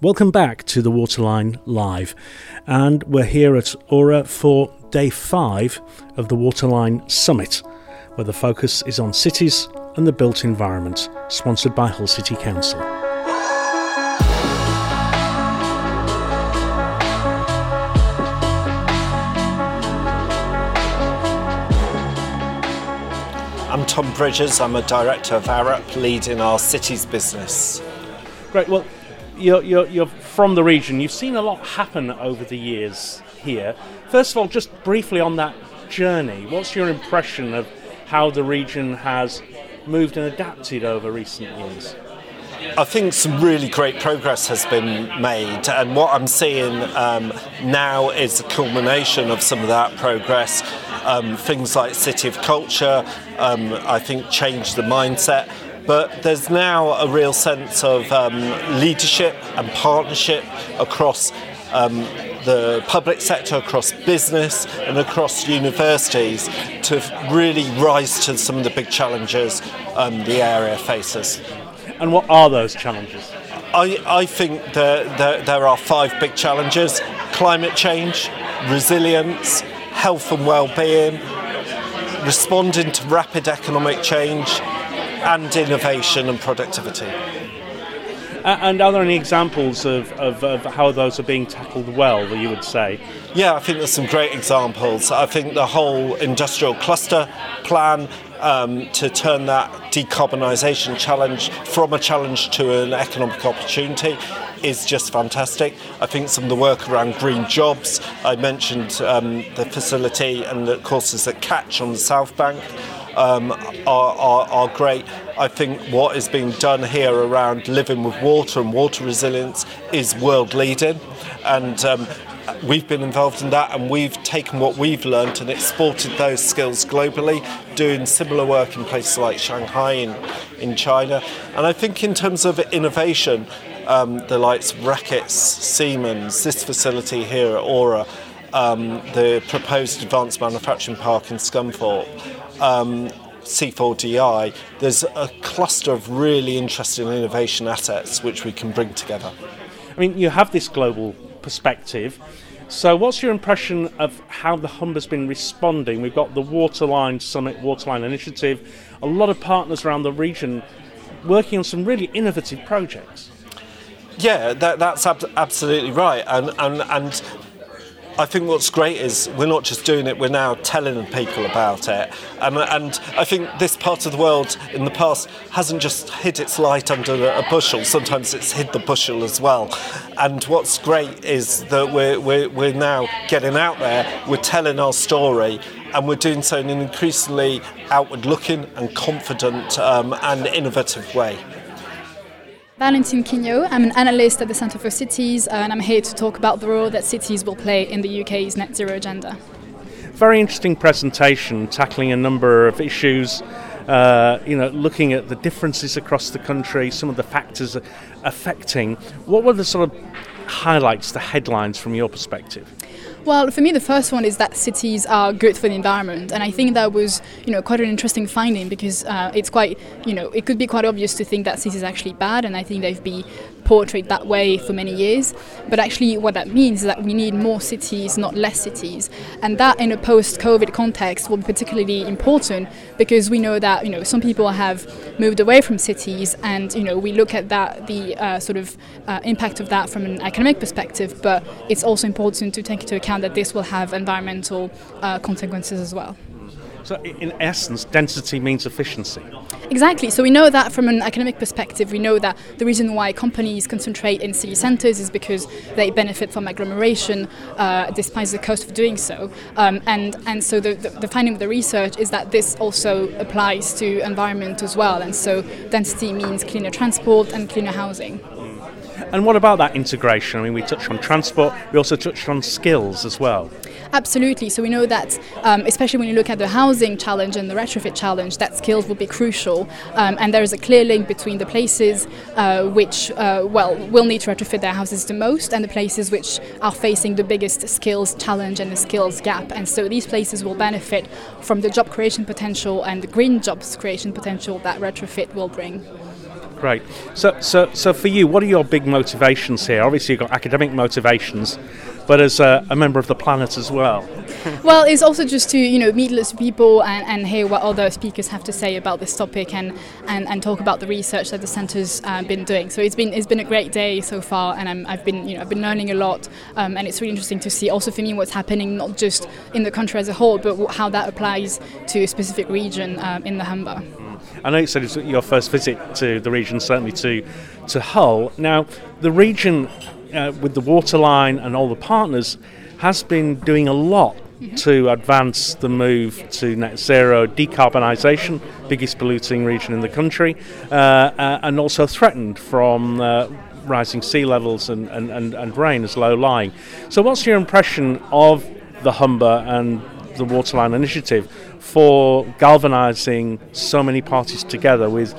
Welcome back to the Waterline Live, and we're here at Aura for day five of the Waterline Summit, where the focus is on cities and the built environment, sponsored by Hull City Council. I'm Tom Bridges. I'm a director of Arup, leading our cities business. Great. Well, you're, you're, you're from the region. You've seen a lot happen over the years here. First of all, just briefly on that journey, what's your impression of how the region has moved and adapted over recent years? I think some really great progress has been made, and what I'm seeing um, now is a culmination of some of that progress. Um, things like City of Culture, um, I think, changed the mindset but there's now a real sense of um, leadership and partnership across um, the public sector, across business, and across universities to really rise to some of the big challenges um, the area faces. And what are those challenges? I, I think that there, there are five big challenges climate change, resilience, health and well-being, responding to rapid economic change, and innovation and productivity. And are there any examples of, of, of, how those are being tackled well, that you would say? Yeah, I think there's some great examples. I think the whole industrial cluster plan um, to turn that decarbonisation challenge from a challenge to an economic opportunity is just fantastic. I think some of the work around green jobs, I mentioned um, the facility and the courses at Catch on the South Bank um, are, are, are great. I think what is being done here around living with water and water resilience is world leading. And um, we've been involved in that and we've taken what we've learned and exported those skills globally, doing similar work in places like Shanghai in, in China. And I think in terms of innovation, um, the likes of Reckitt's, Siemens, this facility here at Aura, um, the proposed advanced manufacturing park in Scunthorpe, um, C4DI, there's a cluster of really interesting innovation assets which we can bring together. I mean, you have this global perspective. So, what's your impression of how the Humber has been responding? We've got the Waterline Summit, Waterline Initiative, a lot of partners around the region working on some really innovative projects. Yeah, that, that's ab- absolutely right. And, and, and I think what's great is we're not just doing it, we're now telling people about it. And, and I think this part of the world in the past hasn't just hid its light under a bushel, sometimes it's hid the bushel as well. And what's great is that we're, we're, we're now getting out there, we're telling our story, and we're doing so in an increasingly outward looking and confident um, and innovative way. Valentine Quinio. I'm an analyst at the Centre for Cities, and I'm here to talk about the role that cities will play in the UK's net zero agenda. Very interesting presentation, tackling a number of issues. Uh, you know, looking at the differences across the country, some of the factors affecting. What were the sort of highlights, the headlines from your perspective? Well, for me, the first one is that cities are good for the environment, and I think that was, you know, quite an interesting finding because uh, it's quite, you know, it could be quite obvious to think that cities are actually bad, and I think they've been portrayed that way for many years. But actually, what that means is that we need more cities, not less cities, and that in a post-COVID context will be particularly important because we know that you know some people have moved away from cities, and you know we look at that the uh, sort of uh, impact of that from an economic perspective, but it's also important to take into account that this will have environmental uh, consequences as well. So, in essence, density means efficiency. Exactly. So, we know that from an economic perspective, we know that the reason why companies concentrate in city centres is because they benefit from agglomeration uh, despite the cost of doing so. Um, and, and so, the, the, the finding of the research is that this also applies to environment as well. And so, density means cleaner transport and cleaner housing. And what about that integration? I mean, we touched on transport, we also touched on skills as well. Absolutely. So we know that, um, especially when you look at the housing challenge and the retrofit challenge, that skills will be crucial. Um, and there is a clear link between the places uh, which, uh, well, will need to retrofit their houses the most and the places which are facing the biggest skills challenge and the skills gap. And so these places will benefit from the job creation potential and the green jobs creation potential that retrofit will bring. Great. So, so, so for you, what are your big motivations here? Obviously, you've got academic motivations, but as a, a member of the planet as well. well, it's also just to you know meet lots of people and, and hear what other speakers have to say about this topic and, and, and talk about the research that the centre's uh, been doing. So it's been it's been a great day so far, and i have been you know I've been learning a lot, um, and it's really interesting to see also for me what's happening not just in the country as a whole, but how that applies to a specific region um, in the Humber. I know you said it's your first visit to the region, certainly to to Hull. Now, the region uh, with the waterline and all the partners has been doing a lot mm-hmm. to advance the move to net zero decarbonisation, biggest polluting region in the country, uh, uh, and also threatened from uh, rising sea levels and, and, and, and rain as low lying. So, what's your impression of the Humber and the Waterline Initiative for galvanising so many parties together with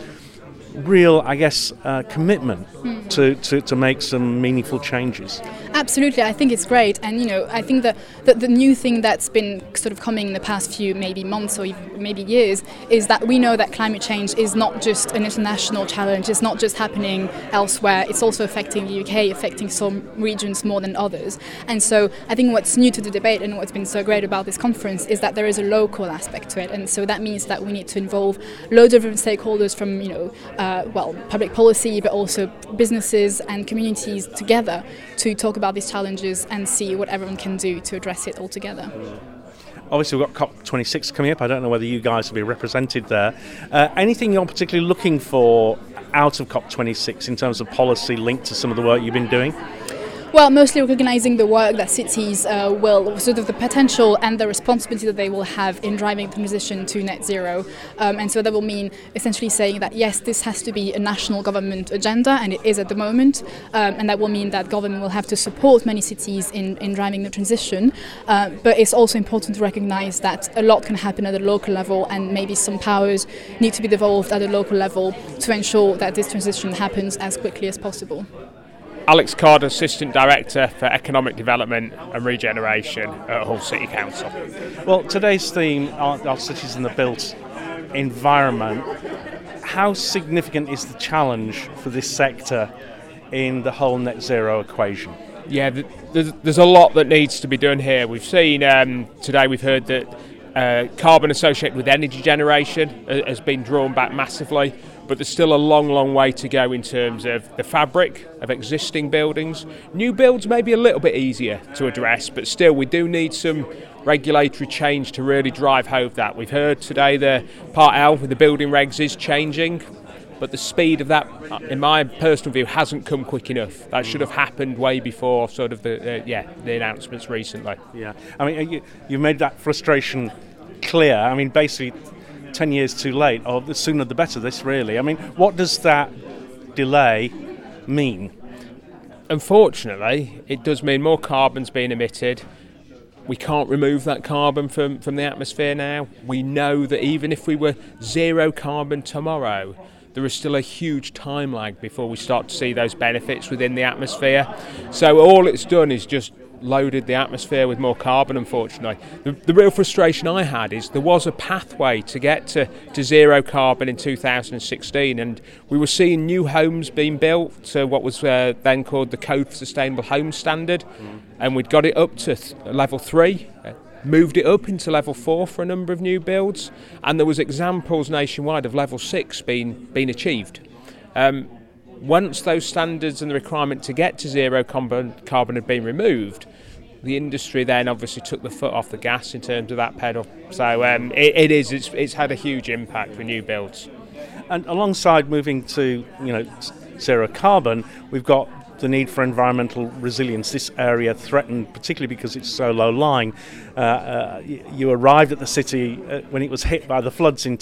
real, I guess, uh, commitment mm. to, to, to make some meaningful changes. Absolutely, I think it's great, and you know, I think that the, the new thing that's been sort of coming in the past few maybe months or maybe years is that we know that climate change is not just an international challenge. It's not just happening elsewhere. It's also affecting the UK, affecting some regions more than others. And so, I think what's new to the debate and what's been so great about this conference is that there is a local aspect to it, and so that means that we need to involve loads of different stakeholders from you know, uh, well, public policy, but also businesses and communities together to talk about these challenges and see what everyone can do to address it all together. Obviously, we've got COP26 coming up. I don't know whether you guys will be represented there. Uh, anything you're particularly looking for out of COP26 in terms of policy linked to some of the work you've been doing? Well, mostly recognizing the work that cities uh, will, sort of the potential and the responsibility that they will have in driving the transition to net zero. Um, and so that will mean essentially saying that yes, this has to be a national government agenda, and it is at the moment. Um, and that will mean that government will have to support many cities in, in driving the transition. Uh, but it's also important to recognize that a lot can happen at the local level, and maybe some powers need to be devolved at the local level to ensure that this transition happens as quickly as possible. Alex Card, Assistant Director for Economic Development and Regeneration at Hull City Council. Well, today's theme are our cities in the built environment. How significant is the challenge for this sector in the whole net zero equation? Yeah, there's, there's a lot that needs to be done here. We've seen um, today, we've heard that uh, carbon associated with energy generation uh, has been drawn back massively but there's still a long, long way to go in terms of the fabric of existing buildings. New builds may be a little bit easier to address, but still, we do need some regulatory change to really drive home that. We've heard today the Part L with the building regs is changing, but the speed of that, in my personal view, hasn't come quick enough. That should have happened way before sort of the uh, yeah the announcements recently. Yeah, I mean you, you made that frustration clear. I mean basically 10 years too late, or the sooner the better, this really. I mean, what does that delay mean? Unfortunately, it does mean more carbon's being emitted. We can't remove that carbon from, from the atmosphere now. We know that even if we were zero carbon tomorrow, there is still a huge time lag before we start to see those benefits within the atmosphere. So all it's done is just loaded the atmosphere with more carbon, unfortunately. The, the, real frustration I had is there was a pathway to get to, to zero carbon in 2016, and we were seeing new homes being built to what was uh, then called the Code for Sustainable Home Standard, mm. and we'd got it up to th- level three. Uh, moved it up into level four for a number of new builds, and there was examples nationwide of level six being being achieved. Um, once those standards and the requirement to get to zero carbon, carbon had been removed, the industry then obviously took the foot off the gas in terms of that pedal. So um, it, it is, it's, it's had a huge impact for new builds. And alongside moving to you know zero carbon, we've got the need for environmental resilience. This area threatened, particularly because it's so low lying. Uh, uh, you arrived at the city uh, when it was hit by the floods in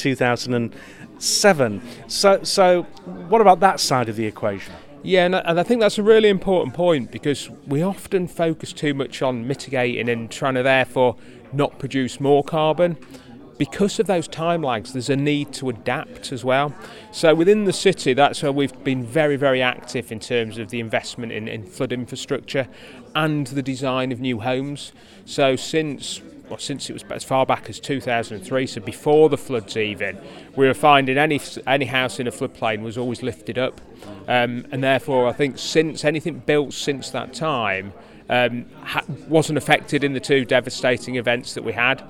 2007. So, so what about that side of the equation? Yeah, and I think that's a really important point because we often focus too much on mitigating and trying to therefore not produce more carbon. because of those time lags, there's a need to adapt as well. So within the city, that's where we've been very, very active in terms of the investment in, in flood infrastructure and the design of new homes. So since well, since it was as far back as 2003, so before the floods even, we were finding any any house in a floodplain was always lifted up, um, and therefore I think since anything built since that time um, ha- wasn't affected in the two devastating events that we had.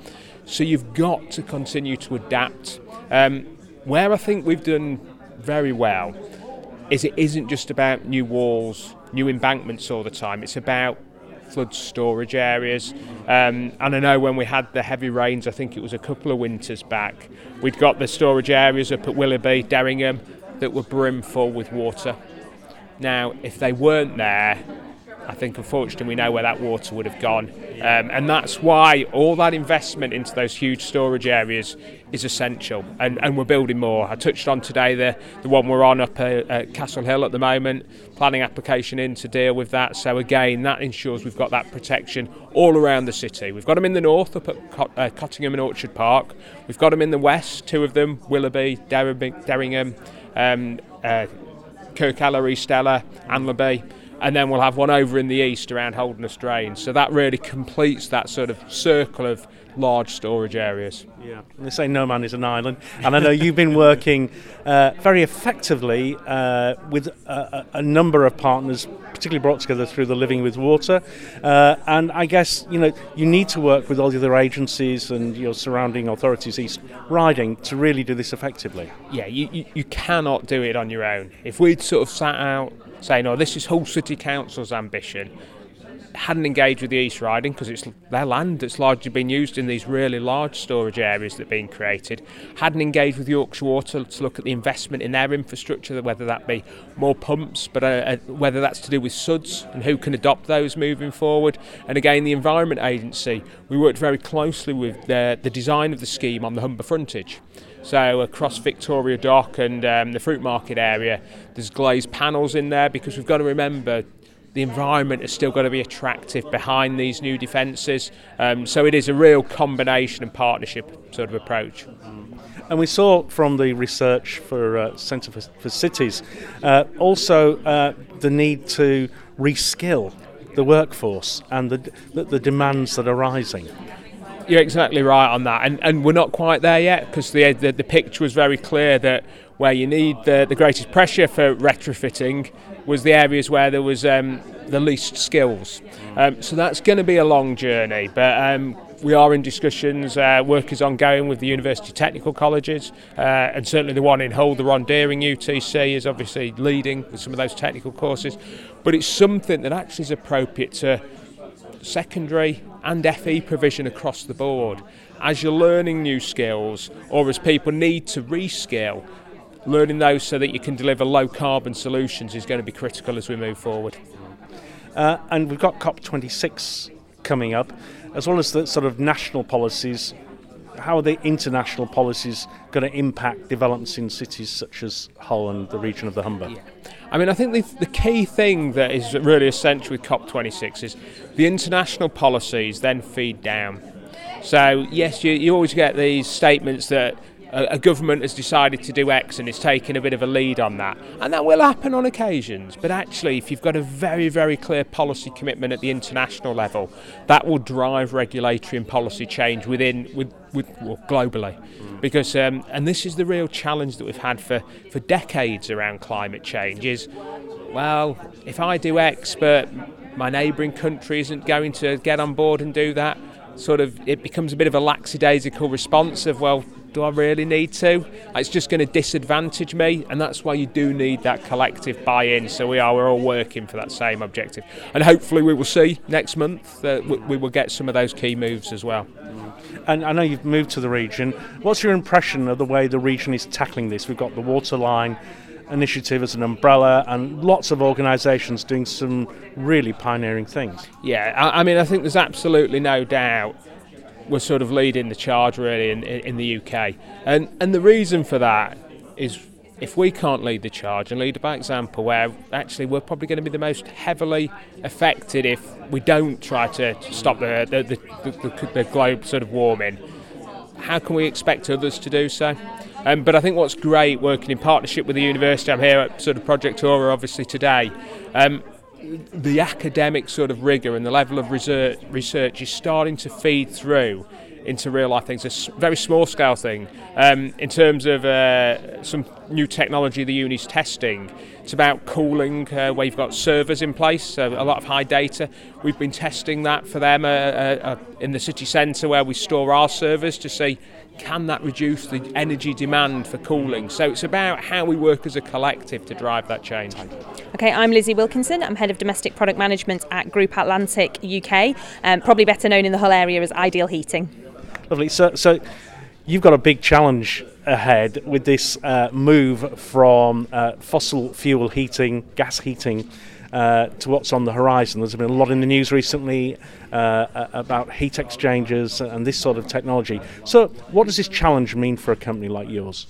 So you've got to continue to adapt. Um, where I think we've done very well is it isn't just about new walls, new embankments all the time. It's about flood storage areas. Um, and I know when we had the heavy rains, I think it was a couple of winters back, we'd got the storage areas up at Willerby, Derringham, that were brimful with water. Now, if they weren't there, I think unfortunately we know where that water would have gone. Um, and that's why all that investment into those huge storage areas is essential. And, and we're building more. I touched on today the, the one we're on up at, Castle Hill at the moment, planning application in to deal with that. So again, that ensures we've got that protection all around the city. We've got them in the north up at Cot- uh, Cottingham and Orchard Park. We've got them in the west, two of them, Willerby, Derringham, um, uh, Kirk Ellery, Stella, and then we'll have one over in the east around Holderness Drain. So that really completes that sort of circle of large storage areas. Yeah, they say no man is an island, and I know you've been working uh, very effectively uh, with a, a, number of partners, particularly brought together through the Living with Water. Uh, and I guess you know you need to work with all the other agencies and your surrounding authorities, East Riding, to really do this effectively. Yeah, you, you, you cannot do it on your own. If we'd sort of sat out saying, "Oh, this is Hull City Council's ambition," hadn't engaged with the East Riding because it's their land that's largely been used in these really large storage areas that are being created. Hadn't engaged with Yorkshire Water to look at the investment in their infrastructure, whether that be more pumps, but uh, uh, whether that's to do with SUDS and who can adopt those moving forward. And again, the Environment Agency, we worked very closely with the, the design of the scheme on the Humber frontage. So across Victoria Dock and um, the fruit market area, there's glazed panels in there because we've got to remember the environment has still got to be attractive behind these new defences. Um, so it is a real combination and partnership sort of approach. And we saw from the research for uh, Centre for, for, Cities uh, also uh, the need to reskill the workforce and the, the, the demands that are rising. You're exactly right on that, and and we're not quite there yet because the, the, the picture was very clear that where you need the the greatest pressure for retrofitting was the areas where there was um, the least skills. Um, so that's going to be a long journey, but um, we are in discussions. Uh, work is ongoing with the university technical colleges, uh, and certainly the one in Hull, the Ron Dearing UTC, is obviously leading with some of those technical courses. But it's something that actually is appropriate to secondary and FE provision across the board. As you're learning new skills, or as people need to reskill, learning those so that you can deliver low carbon solutions is going to be critical as we move forward. Uh, and we've got COP26 coming up, as well as the sort of national policies. How are the international policies going to impact developments in cities such as Hull and the region of the Humber? Yeah. I mean, I think the, the key thing that is really essential with COP26 is the international policies then feed down. So, yes, you, you always get these statements that a, a, government has decided to do X and is taking a bit of a lead on that. And that will happen on occasions. But actually, if you've got a very, very clear policy commitment at the international level, that will drive regulatory and policy change within, with, with well, globally. Mm. Because, um, and this is the real challenge that we've had for, for decades around climate change is, well, if I do X, but my neighbouring country isn't going to get on board and do that, sort of it becomes a bit of a lackadaisical response of well do I really need to? It's just going to disadvantage me, and that's why you do need that collective buy-in. So we are we're all working for that same objective, and hopefully we will see next month that we will get some of those key moves as well. Mm-hmm. And I know you've moved to the region. What's your impression of the way the region is tackling this? We've got the waterline initiative as an umbrella and lots of organisations doing some really pioneering things. Yeah, I, I mean, I think there's absolutely no doubt we're sort of leading the charge really in, in the UK. And, and the reason for that is if we can't lead the charge and lead by example, where actually we're probably going to be the most heavily affected if we don't try to stop the, the, the, the, the globe sort of warming, how can we expect others to do so? Um, but I think what's great working in partnership with the university, I'm here at sort of Project Aura obviously today. Um, the academic sort of rigour and the level of research, research is starting to feed through into real life things. It's a very small scale thing. Um, in terms of uh, some new technology the uni's testing, it's about cooling uh, where you've got servers in place, a lot of high data. We've been testing that for them uh, uh, uh in the city centre where we store our servers to see can that reduce the energy demand for cooling? So it's about how we work as a collective to drive that change. Okay, I'm Lizzie Wilkinson. I'm head of domestic product management at Groupe Atlantic UK, um, probably better known in the Hull area as Ideal Heating. Lovely. So, so you've got a big challenge ahead with this uh, move from uh, fossil fuel heating, gas heating, uh, to what's on the horizon. There's been a lot in the news recently uh, about heat exchangers and this sort of technology. So, what does this challenge mean for a company like yours?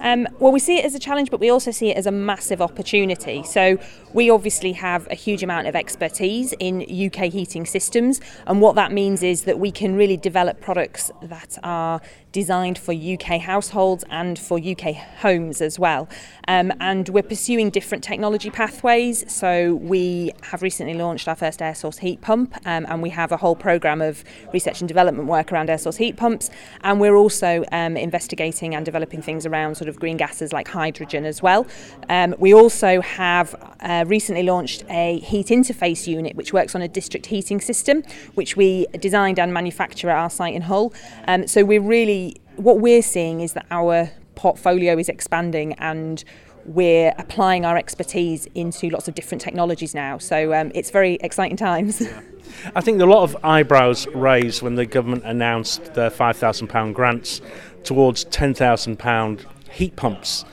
Um, well, we see it as a challenge, but we also see it as a massive opportunity. So, we obviously have a huge amount of expertise in UK heating systems, and what that means is that we can really develop products that are designed for UK households and for UK homes as well. Um, and we're pursuing different technology pathways. So we have recently launched our first air source heat pump, um, and we have a whole program of research and development work around air source heat pumps. And we're also um, investigating and developing things around sort of green gases like hydrogen as well. Um, we also have uh, recently launched a heat interface unit which works on a district heating system, which we designed and manufacture at our site in Hull. Um, so we're really what we're seeing is that our portfolio is expanding and we're applying our expertise into lots of different technologies now. So um, it's very exciting times. Yeah. I think a lot of eyebrows raised when the government announced their £5,000 grants towards £10,000 heat pumps.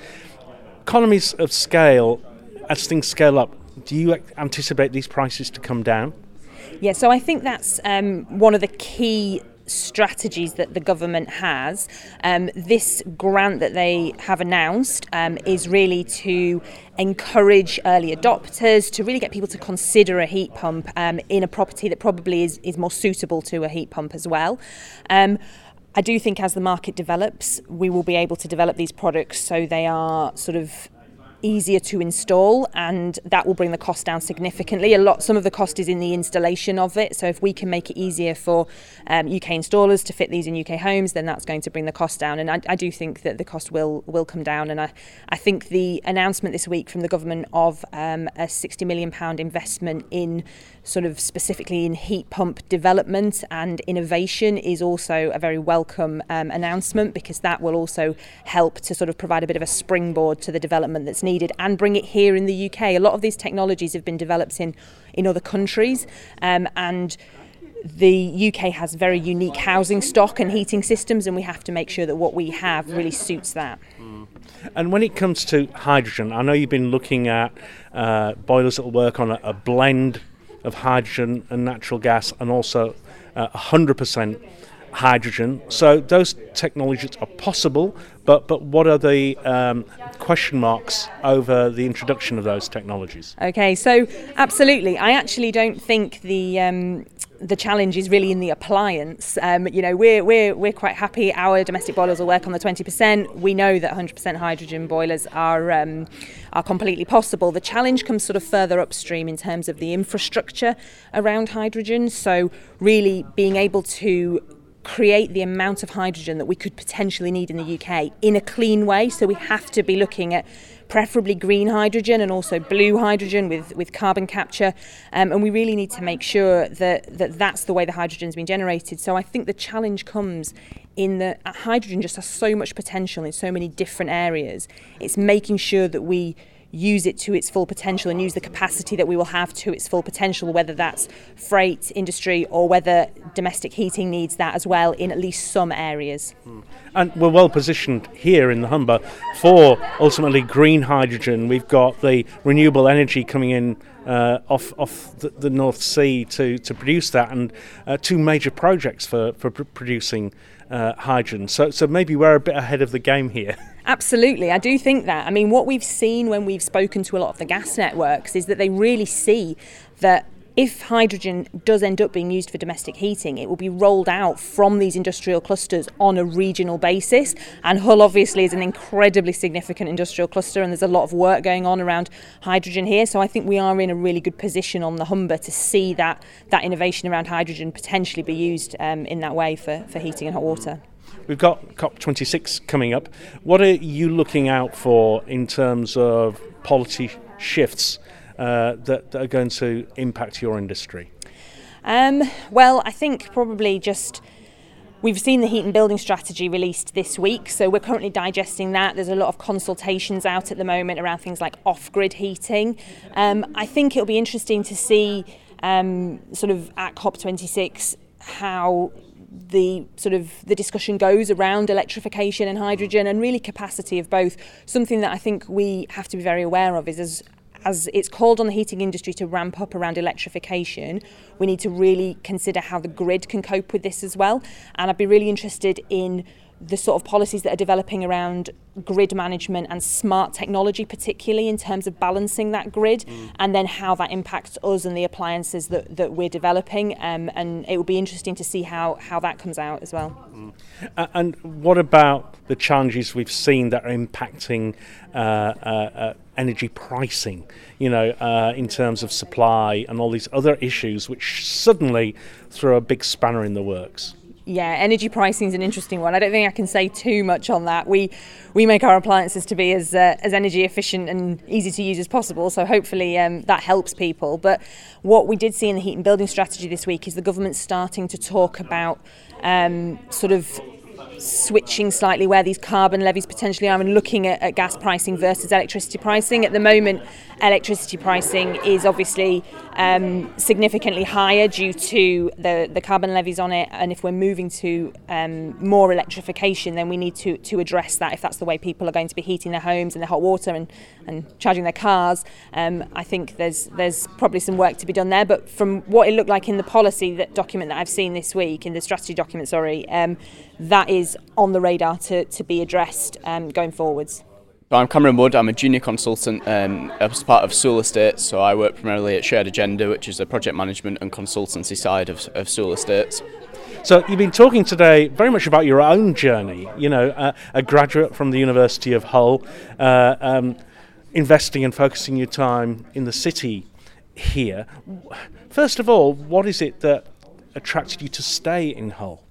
Economies of scale, as things scale up, do you anticipate these prices to come down? Yeah, so I think that's um, one of the key strategies that the government has. Um, this grant that they have announced um, is really to encourage early adopters, to really get people to consider a heat pump um, in a property that probably is, is more suitable to a heat pump as well. Um, I do think as the market develops, we will be able to develop these products so they are sort of easier to install and that will bring the cost down significantly. A lot, some of the cost is in the installation of it. So if we can make it easier for um, UK installers to fit these in UK homes, then that's going to bring the cost down. And I, I do think that the cost will will come down. And I, I think the announcement this week from the government of um, a 60 million pound investment in sort of specifically in heat pump development and innovation is also a very welcome um, announcement because that will also help to sort of provide a bit of a springboard to the development that's needed and bring it here in the UK. A lot of these technologies have been developed in, in other countries um, and the UK has very unique housing stock and heating systems, and we have to make sure that what we have really suits that. Mm. And when it comes to hydrogen, I know you've been looking at uh, boilers that will work on a, a blend of hydrogen and natural gas, and also uh, 100% hydrogen. So those technologies are possible, but but what are the um, question marks over the introduction of those technologies? Okay, so absolutely, I actually don't think the um, the challenge is really in the appliance. Um, you know, we're, we're, we're quite happy. Our domestic boilers will work on the 20%. We know that 100% hydrogen boilers are, um, are completely possible. The challenge comes sort of further upstream in terms of the infrastructure around hydrogen. So, really being able to create the amount of hydrogen that we could potentially need in the UK in a clean way. So, we have to be looking at preferably green hydrogen and also blue hydrogen with, with carbon capture. Um, and we really need to make sure that, that that's the way the hydrogen has been generated. So I think the challenge comes in that hydrogen just has so much potential in so many different areas. It's making sure that we use it to its full potential and use the capacity that we will have to its full potential, whether that's freight industry or whether domestic heating needs that as well in at least some areas. Mm. And we're well positioned here in the Humber for ultimately green hydrogen. We've got the renewable energy coming in uh, off off the, the, North Sea to, to produce that, and uh, two major projects for for pr- producing uh, hydrogen. So so maybe we're a bit ahead of the game here. Absolutely, I do think that. I mean, what we've seen when we've spoken to a lot of the gas networks is that they really see that if hydrogen does end up being used for domestic heating, it will be rolled out from these industrial clusters on a regional basis. And Hull obviously is an incredibly significant industrial cluster, and there's a lot of work going on around hydrogen here. So I think we are in a really good position on the Humber to see that that innovation around hydrogen potentially be used um, in that way for, for heating and hot water. We've got COP26 coming up. What are you looking out for in terms of policy shifts uh, that, that, are going to impact your industry? Um, well, I think probably just. We've seen the heat and building strategy released this week, so we're currently digesting that. There's a lot of consultations out at the moment around things like off grid heating. Um, I think it'll be interesting to see, um, sort of at COP26, how the sort of the discussion goes around electrification and hydrogen and really capacity of both something that I think we have to be very aware of is as as it's called on the heating industry to ramp up around electrification, we need to really consider how the grid can cope with this as well. And I'd be really interested in the sort of policies that are developing around grid management and smart technology, particularly in terms of balancing that grid, mm. and then how that impacts us and the appliances that, that we're developing. Um, and it will be interesting to see how, how that comes out as well. Mm. Uh, and what about the challenges we've seen that are impacting uh, uh, uh energy pricing, you know, uh, in terms of supply and all these other issues which suddenly throw a big spanner in the works? Yeah, energy pricing is an interesting one. I don't think I can say too much on that. We we make our appliances to be as uh, as energy efficient and easy to use as possible. So hopefully um, that helps people. But what we did see in the heat and building strategy this week is the government starting to talk about um, sort of switching slightly where these carbon levies potentially are and looking at, at, gas pricing versus electricity pricing. At the moment, electricity pricing is obviously um, significantly higher due to the, the carbon levies on it. And if we're moving to um, more electrification, then we need to, to address that if that's the way people are going to be heating their homes and their hot water and, and charging their cars. Um, I think there's, there's probably some work to be done there. But from what it looked like in the policy that document that I've seen this week, in the strategy document, sorry, um, that is on the radar to, to be addressed um, going forwards. I'm Cameron Wood. I'm a junior consultant um, as part of Sewell Estates. So I work primarily at Shared Agenda, which is the project management and consultancy side of, of Sewell Estates. So you've been talking today very much about your own journey. You know, uh, a graduate from the University of Hull, uh, um, investing and focusing your time in the city here. First of all, what is it that attracted you to stay in Hull?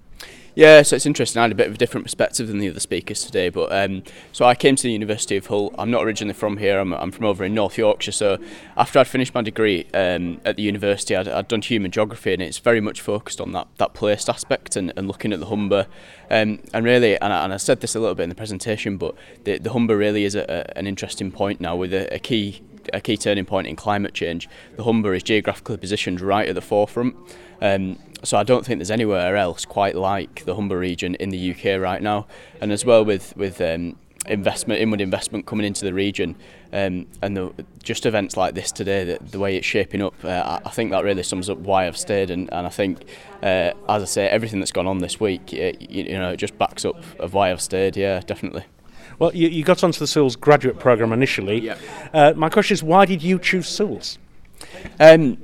Yeah, so it's interesting. I had a bit of a different perspective than the other speakers today. But um, so I came to the University of Hull. I'm not originally from here. I'm, I'm from over in North Yorkshire. So after I'd finished my degree um, at the university, I'd, I'd, done human geography, and it's very much focused on that that placed aspect and, and looking at the Humber. Um, and really, and I, and I, said this a little bit in the presentation, but the, the Humber really is a, a, an interesting point now with a, a key a key turning point in climate change. The Humber is geographically positioned right at the forefront. Um, so I don't think there's anywhere else quite like the Humber region in the UK right now. And as well with with um, investment, inward investment coming into the region, um, and the, just events like this today, the, the way it's shaping up, uh, I think that really sums up why I've stayed. And, and I think, uh, as I say, everything that's gone on this week, it, you, you know, it just backs up of why I've stayed. Yeah, definitely. Well, you, you got onto the Sewell's graduate program initially. Yeah. Uh, my question is, why did you choose Sewell's? Um,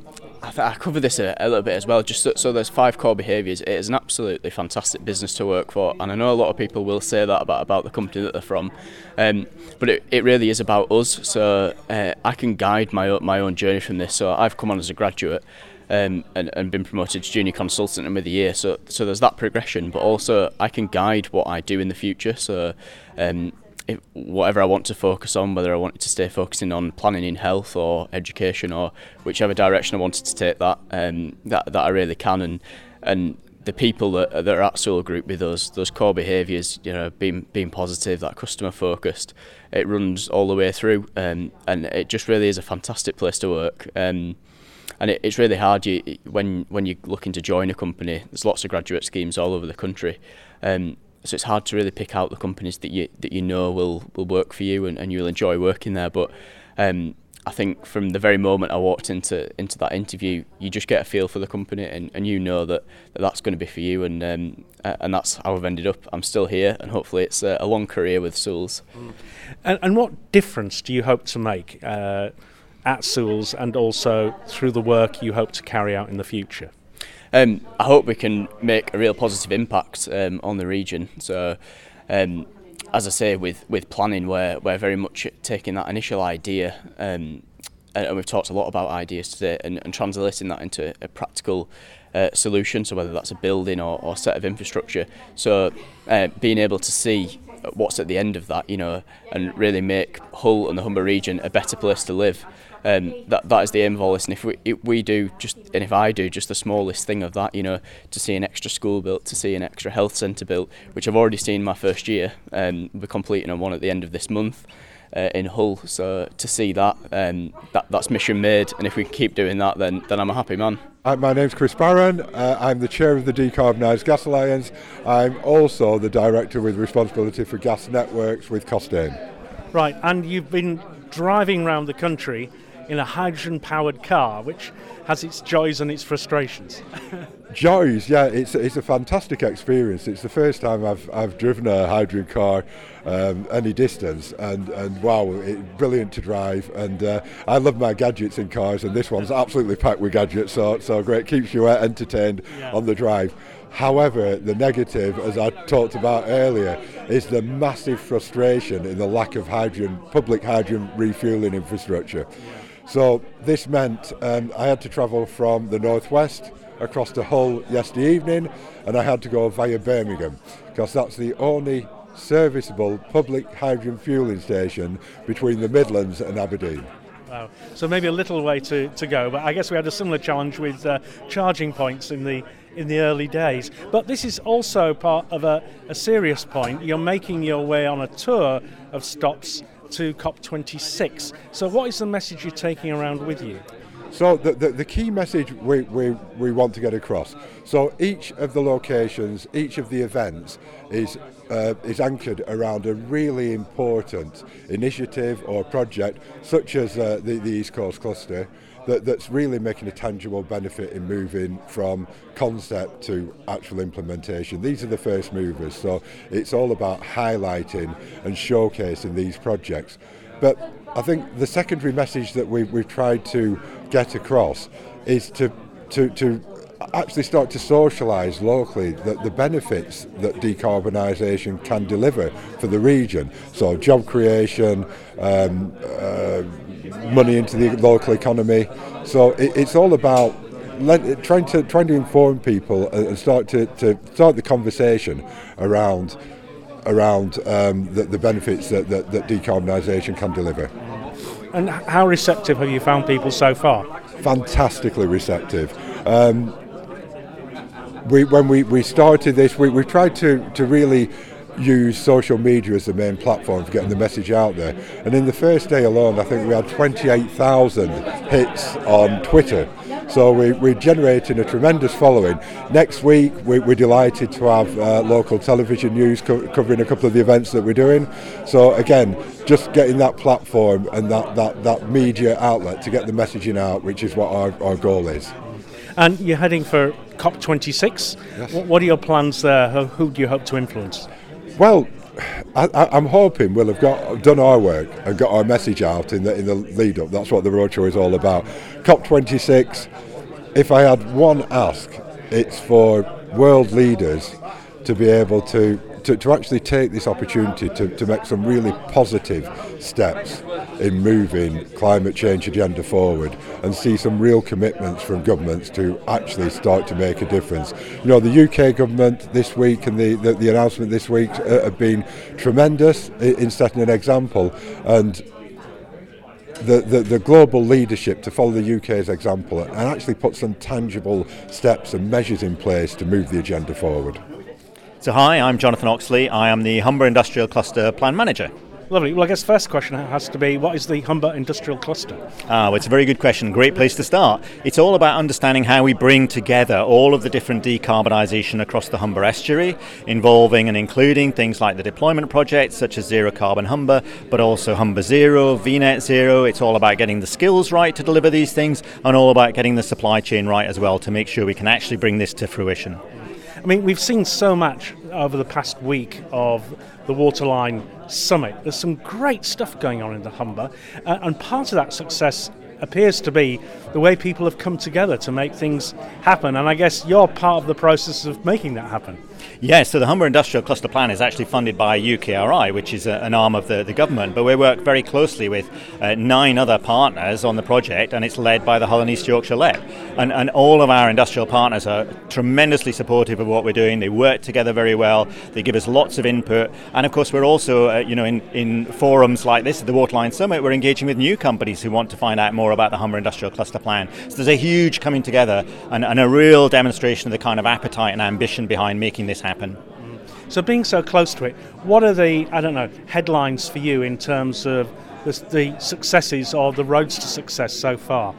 I, I cover this a, a, little bit as well. Just so, so, there's five core behaviours. It is an absolutely fantastic business to work for, and I know a lot of people will say that about about the company that they're from, um, but it, it really is about us. So uh, I can guide my own, my own journey from this. So I've come on as a graduate. Um, and, and been promoted to junior consultant in with the year. So, so there's that progression, but also I can guide what I do in the future. So, um, if, whatever I want to focus on, whether I wanted to stay focusing on planning in health or education or whichever direction I wanted to take that, um, that that I really can. And and the people that, that are at Sewell Group with us, those core behaviours, you know, being being positive, that customer focused, it runs all the way through, um, and it just really is a fantastic place to work. Um, and it, it's really hard you, when when you're looking to join a company. There's lots of graduate schemes all over the country. Um, so it's hard to really pick out the companies that you that you know will will work for you and, and you'll enjoy working there. But um, I think from the very moment I walked into into that interview, you just get a feel for the company and, and you know that, that that's going to be for you, and um, and that's how I've ended up. I'm still here, and hopefully it's a, a long career with Sewell's. Mm. And, and what difference do you hope to make? Uh, at Sewells and also through the work you hope to carry out in the future? Um, I hope we can make a real positive impact um, on the region. So, um, as I say, with, with planning, we're, we're very much taking that initial idea, um, and we've talked a lot about ideas today, and, and translating that into a practical uh, solution. So, whether that's a building or, or set of infrastructure. So, uh, being able to see what's at the end of that, you know, and really make Hull and the Humber region a better place to live. Um, that that is the aim of all this. And if we if we do just and if I do just the smallest thing of that, you know, to see an extra school built, to see an extra health centre built, which I've already seen my first year, um, we're completing on one at the end of this month. Uh, in Hull, so to see that, um, that that's mission made, and if we keep doing that, then then I'm a happy man. Hi, my name's Chris Barron. Uh, I'm the chair of the Decarbonised Gas Alliance. I'm also the director with responsibility for gas networks with Costain. Right, and you've been driving around the country in a hydrogen powered car, which has its joys and its frustrations. joys, yeah, it's, it's a fantastic experience. It's the first time I've, I've driven a hydrogen car um, any distance, and, and wow, it, brilliant to drive. And uh, I love my gadgets in cars, and this one's absolutely packed with gadgets, so, so great, keeps you entertained yeah. on the drive. However, the negative, as I talked about earlier, is the massive frustration in the lack of hydrogen, public hydrogen refueling infrastructure. So this meant um, I had to travel from the northwest across to Hull yesterday evening, and I had to go via Birmingham because that's the only serviceable public hydrogen fueling station between the Midlands and Aberdeen. Wow. So maybe a little way to, to go, but I guess we had a similar challenge with uh, charging points in the in the early days. But this is also part of a, a serious point. You're making your way on a tour of stops to COP26. So, what is the message you're taking around with you? So the, the, the, key message we, we, we want to get across. So each of the locations, each of the events is, uh, is anchored around a really important initiative or project such as uh, the, the East Coast Cluster that, that's really making a tangible benefit in moving from concept to actual implementation. These are the first movers, so it's all about highlighting and showcasing these projects. But I think the secondary message that we've, we've tried to get across is to, to, to actually start to socialise locally the, the benefits that decarbonisation can deliver for the region. So job creation, um, uh, money into the local economy. So it, it's all about let, trying to trying to inform people and start to, to start the conversation around around um, the, the, benefits that, that, that decarbonisation can deliver. And how receptive have you found people so far? Fantastically receptive. Um, we, when we, we started this, we, we tried to, to really use social media as the main platform for getting the message out there. And in the first day alone, I think we had 28,000 hits on Twitter. So we, we're generating a tremendous following. Next week, we, are delighted to have uh, local television news co- covering a couple of the events that we're doing. So again, just getting that platform and that, that, that media outlet to get the messaging out, which is what our, our goal is. And you're heading for COP26. Yes. What are your plans there? Who, who do you hope to influence? Well, I, am hoping we'll have got done our work and got our message out in the in the lead up. That's what the roadshow is all about. COP26. If I had one ask, it's for world leaders to be able to to, to actually take this opportunity to, to make some really positive steps in moving climate change agenda forward and see some real commitments from governments to actually start to make a difference. You know, the UK government this week and the, the, the announcement this week uh, have been tremendous in setting an example and the, the, the, global leadership to follow the UK's example and actually put some tangible steps and measures in place to move the agenda forward. So, hi, I'm Jonathan Oxley. I am the Humber Industrial Cluster Plan Manager. Lovely. Well, I guess the first question has to be what is the Humber Industrial Cluster? Ah, well, it's a very good question. Great place to start. It's all about understanding how we bring together all of the different decarbonisation across the Humber estuary, involving and including things like the deployment projects such as Zero Carbon Humber, but also Humber Zero, VNet Zero. It's all about getting the skills right to deliver these things and all about getting the supply chain right as well to make sure we can actually bring this to fruition. I mean, we've seen so much over the past week of the Waterline Summit. There's some great stuff going on in the Humber, uh, and part of that success appears to be the way people have come together to make things happen. And I guess you're part of the process of making that happen. Yes, so the Humber Industrial Cluster Plan is actually funded by UKRI, which is a, an arm of the, the government, but we work very closely with uh, nine other partners on the project, and it's led by the Hull and East Yorkshire LEP. And, and all of our industrial partners are tremendously supportive of what we're doing. They work together very well, they give us lots of input, and of course, we're also, uh, you know, in, in forums like this, the Waterline Summit, we're engaging with new companies who want to find out more about the Humber Industrial Cluster Plan. So there's a huge coming together and, and a real demonstration of the kind of appetite and ambition behind making this happen. So, being so close to it, what are the, I don't know, headlines for you in terms of the, the successes or the roads to success so far?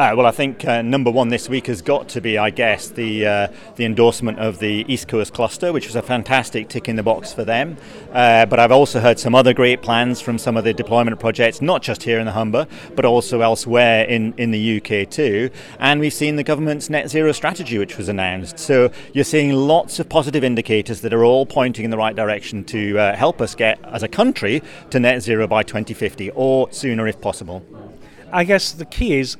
Uh, well, I think uh, number one this week has got to be, I guess, the uh, the endorsement of the East Coast Cluster, which was a fantastic tick in the box for them. Uh, but I've also heard some other great plans from some of the deployment projects, not just here in the Humber, but also elsewhere in, in the UK too. And we've seen the government's net zero strategy, which was announced. So you're seeing lots of positive indicators that are all pointing in the right direction to uh, help us get, as a country, to net zero by 2050 or sooner if possible. I guess the key is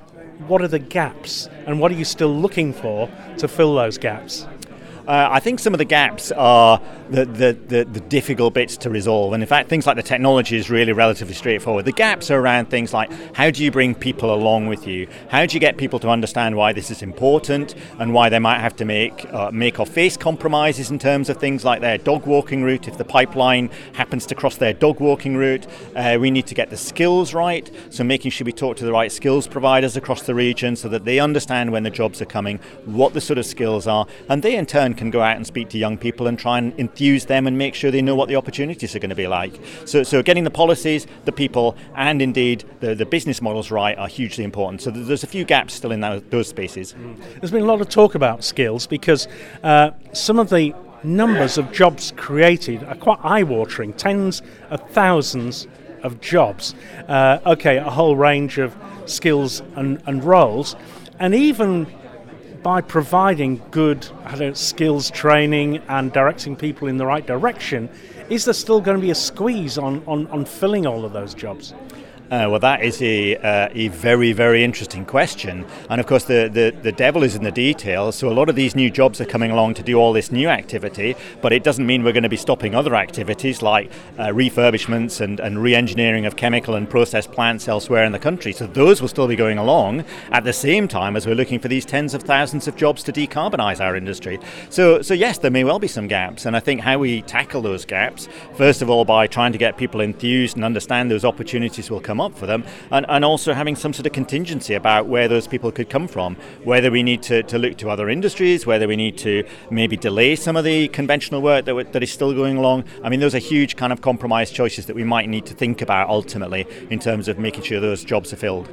what are the gaps and what are you still looking for to fill those gaps? Uh, I think some of the gaps are the, the, the, the, difficult bits to resolve. And in fact, things like the technology is really relatively straightforward. The gaps are around things like how do you bring people along with you? How do you get people to understand why this is important and why they might have to make, uh, make or face compromises in terms of things like their dog walking route? If the pipeline happens to cross their dog walking route, uh, we need to get the skills right. So making sure we talk to the right skills providers across the region so that they understand when the jobs are coming, what the sort of skills are, and they in turn can go out and speak to young people and try and enthuse them and make sure they know what the opportunities are going to be like. So, so getting the policies, the people, and indeed the, the business models right are hugely important. So there's a few gaps still in those, those spaces. There's been a lot of talk about skills because uh, some of the numbers of jobs created are quite eye-watering. Tens of thousands of jobs. Uh, okay, a whole range of skills and, and roles, and even by providing good know, skills training and directing people in the right direction, is there still going to be a squeeze on, on, on filling all of those jobs? Uh, well, that is a, uh, a very, very interesting question. And of course, the, the, the devil is in the details. So, a lot of these new jobs are coming along to do all this new activity, but it doesn't mean we're going to be stopping other activities like uh, refurbishments and, and re engineering of chemical and process plants elsewhere in the country. So, those will still be going along at the same time as we're looking for these tens of thousands of jobs to decarbonise our industry. So, so, yes, there may well be some gaps. And I think how we tackle those gaps, first of all, by trying to get people enthused and understand those opportunities will come up for them, and, and also having some sort of contingency about where those people could come from, whether we need to, to look to other industries, whether we need to maybe delay some of the conventional work that, that is still going along. I mean, those are huge kind of compromise choices that we might need to think about ultimately in terms of making sure those jobs are filled.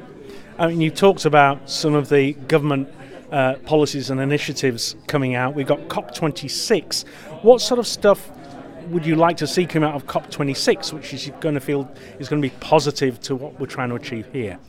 I mean, you talked about some of the government uh, policies and initiatives coming out. We've got COP26. What sort of stuff would you like to see come out of COP26, which is going to feel is going to be positive to what we're trying to achieve here?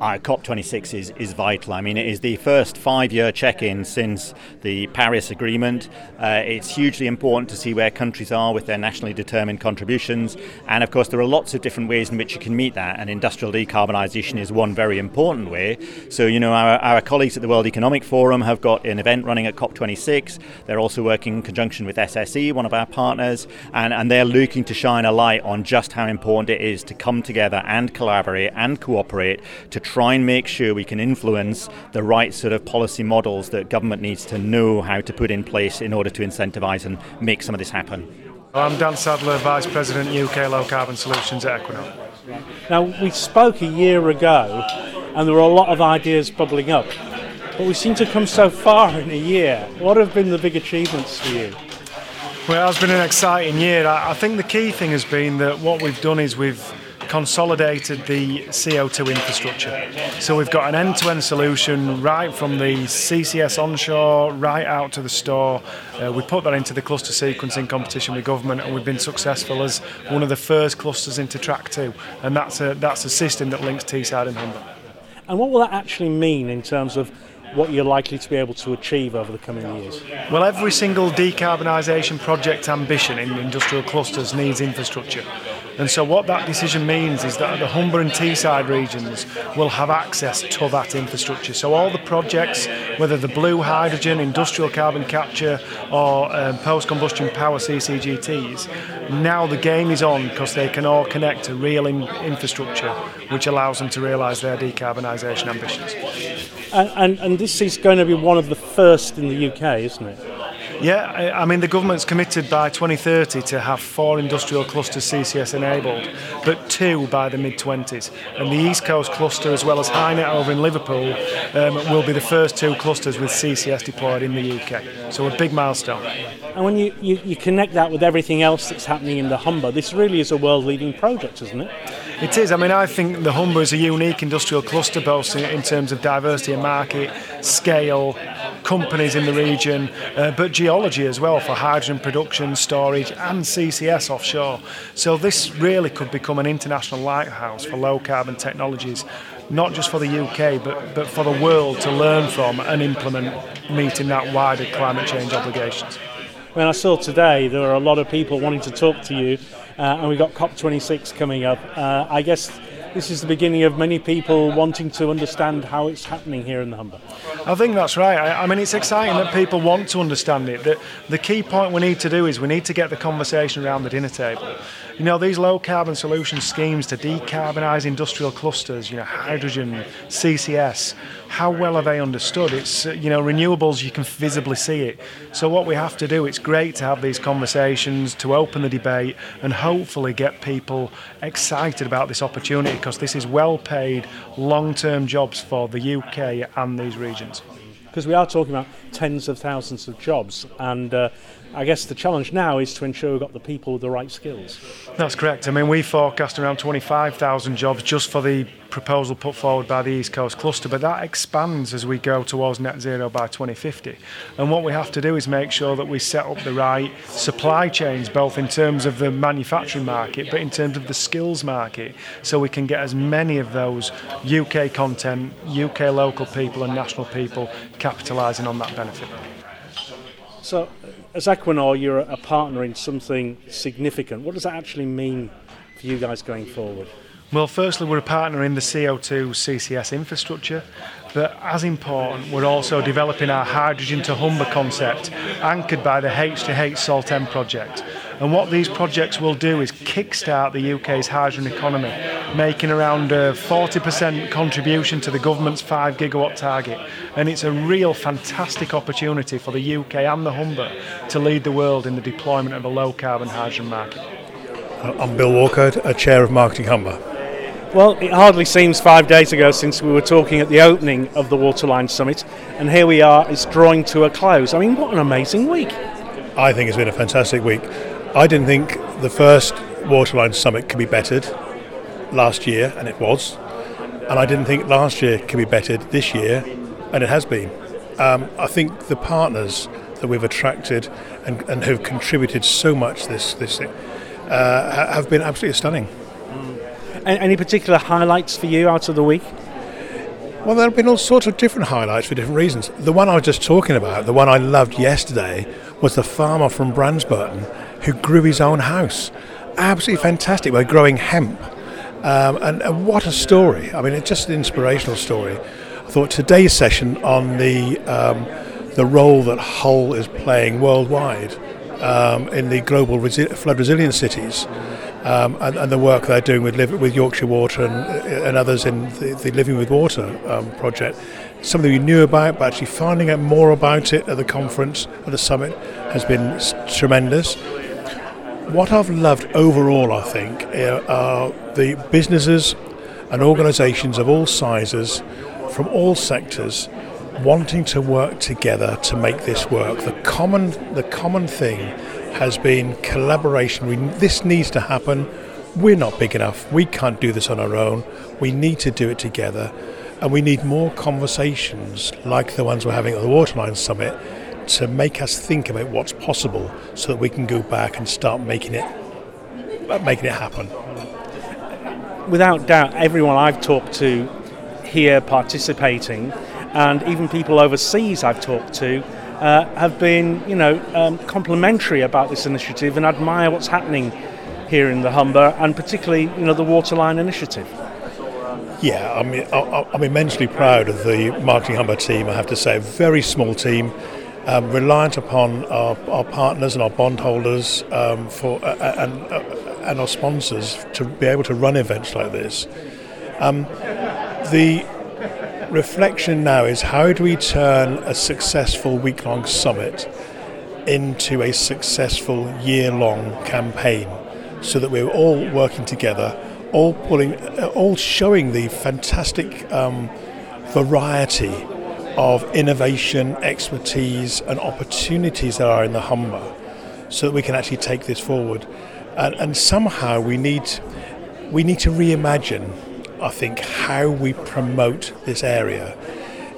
Uh, COP26 is, is vital. I mean, it is the first five year check in since the Paris Agreement. Uh, it's hugely important to see where countries are with their nationally determined contributions. And of course, there are lots of different ways in which you can meet that, and industrial decarbonisation is one very important way. So, you know, our, our colleagues at the World Economic Forum have got an event running at COP26. They're also working in conjunction with SSE, one of our partners, and, and they're looking to shine a light on just how important it is to come together and collaborate and cooperate to try and make sure we can influence the right sort of policy models that government needs to know how to put in place in order to incentivise and make some of this happen. I'm Dan Sadler, Vice President UK Low Carbon Solutions at Equinor. Now, we spoke a year ago and there were a lot of ideas bubbling up, but we seem to come so far in a year. What have been the big achievements for you? Well, it's been an exciting year. I think the key thing has been that what we've done is we've consolidated the CO2 infrastructure. So we've got an end to end solution right from the CCS onshore right out to the store. Uh, we put that into the cluster sequencing competition with government and we've been successful as one of the first clusters into track two. And that's a, that's a system that links Teesside and Humber. And what will that actually mean in terms of what you're likely to be able to achieve over the coming years? Well, every single decarbonisation project ambition in industrial clusters needs infrastructure. And so, what that decision means is that the Humber and Teesside regions will have access to that infrastructure. So, all the projects, whether the blue hydrogen, industrial carbon capture, or um, post combustion power CCGTs, now the game is on because they can all connect to real in- infrastructure, which allows them to realise their decarbonisation ambitions. And, and, and this is going to be one of the first in the UK, isn't it? Yeah, I mean, the government's committed by 2030 to have four industrial clusters CCS enabled, but two by the mid 20s. And the East Coast cluster, as well as HyNet over in Liverpool, um, will be the first two clusters with CCS deployed in the UK. So a big milestone. And when you, you, you connect that with everything else that's happening in the Humber, this really is a world leading project, isn't it? It is. I mean, I think the Humber is a unique industrial cluster, both in, in terms of diversity of market, scale, companies in the region, uh, but geology as well for hydrogen production, storage, and CCS offshore. So this really could become an international lighthouse for low carbon technologies. Not just for the UK, but, but for the world to learn from and implement, meeting that wider climate change obligations. When I saw today, there are a lot of people wanting to talk to you, uh, and we've got COP26 coming up. Uh, I guess this is the beginning of many people wanting to understand how it's happening here in the Humber. I think that's right. I, I, mean, it's exciting that people want to understand it. The, the key point we need to do is we need to get the conversation around the dinner table. You know, these low carbon solution schemes to decarbonise industrial clusters, you know, hydrogen, CCS, how well are they understood? It's, uh, you know, renewables, you can visibly see it. So, what we have to do, it's great to have these conversations, to open the debate, and hopefully get people excited about this opportunity because this is well paid, long term jobs for the UK and these regions. Because we are talking about tens of thousands of jobs, and uh, I guess the challenge now is to ensure we've got the people with the right skills. That's correct. I mean, we forecast around 25,000 jobs just for the proposal put forward by the East Coast Cluster, but that expands as we go towards net zero by 2050. And what we have to do is make sure that we set up the right supply chains, both in terms of the manufacturing market, but in terms of the skills market, so we can get as many of those UK content, UK local people, and national people capitalising on that benefit. So, as Equinor, you're a partner in something significant. What does that actually mean for you guys going forward? Well, firstly, we're a partner in the CO2 CCS infrastructure, but as important, we're also developing our hydrogen to Humber concept, anchored by the H2H Saltend project. And what these projects will do is kickstart the UK's hydrogen economy, making around uh, a 40% contribution to the government's 5 gigawatt target. And it's a real fantastic opportunity for the UK and the Humber to lead the world in the deployment of a low carbon hydrogen market. Uh, I'm Bill Walker, a chair of Marketing Humber. Well, it hardly seems five days ago since we were talking at the opening of the Waterline Summit, and here we are, it's drawing to a close. I mean, what an amazing week! I think it's been a fantastic week. I didn't think the first Waterline Summit could be bettered last year, and it was. And I didn't think last year could be bettered this year, and it has been. Um, I think the partners that we've attracted and, and have contributed so much this this uh, have been absolutely stunning. Any particular highlights for you out of the week? Well, there have been all sorts of different highlights for different reasons. The one I was just talking about, the one I loved yesterday, was the farmer from Brandesburton who grew his own house. Absolutely fantastic by growing hemp. Um, and, and, what a story. I mean, it's just an inspirational story. I thought today's session on the, um, the role that Hull is playing worldwide um, in the global resi- flood resilient cities um, and, and, the work they're doing with, with Yorkshire Water and, and others in the, the Living with Water um, project. Something we knew about, but actually finding out more about it at the conference, at the summit, has been tremendous. What I've loved overall, I think, uh, are the businesses and organisations of all sizes, from all sectors, wanting to work together to make this work. The common, the common thing has been collaboration. We, this needs to happen. We're not big enough. We can't do this on our own. We need to do it together. And we need more conversations like the ones we're having at the Waterline Summit to make us think about what's possible so that we can go back and start making it making it happen. Without doubt, everyone I've talked to here participating, and even people overseas I've talked to, uh, have been, you know, um, complimentary about this initiative and admire what's happening here in the Humber, and particularly, you know, the Waterline Initiative. Yeah, I mean, I'm immensely proud of the Marketing Humber team. I have to say, a very small team, um, reliant upon our, our, partners and our bondholders um, for uh, uh, and uh, and our sponsors to be able to run events like this. Um, the reflection now is how do we turn a successful week-long summit into a successful year-long campaign, so that we're all working together all pulling, all showing the fantastic um, variety of innovation, expertise, and opportunities that are in the Humber, so that we can actually take this forward. And, and somehow we need we need to reimagine, I think, how we promote this area.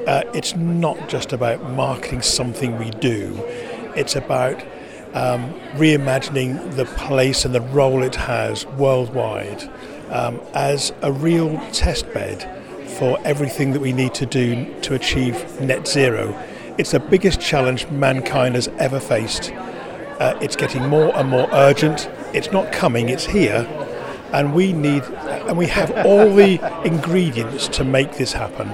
Uh, it's not just about marketing something we do; it's about um, reimagining the place and the role it has worldwide um, as a real test bed for everything that we need to do to achieve net zero. It's the biggest challenge mankind has ever faced. Uh, it's getting more and more urgent. It's not coming, it's here. And we need, and we have all the ingredients to make this happen.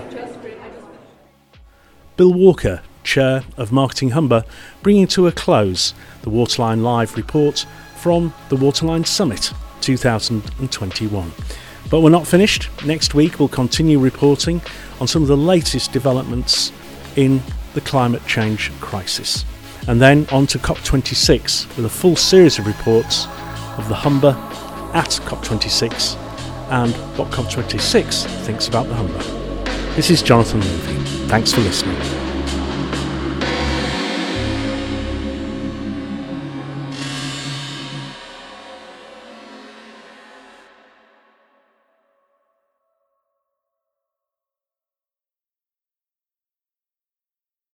Bill Walker, Chair of Marketing Humber, bringing to a close the Waterline Live report from the Waterline Summit 2021. But we're not finished. Next week we'll continue reporting on some of the latest developments in the climate change crisis. And then on to COP26 with a full series of reports of the Humber at COP26 and what COP26 thinks about the Humber. This is Jonathan Levy. Thanks for listening.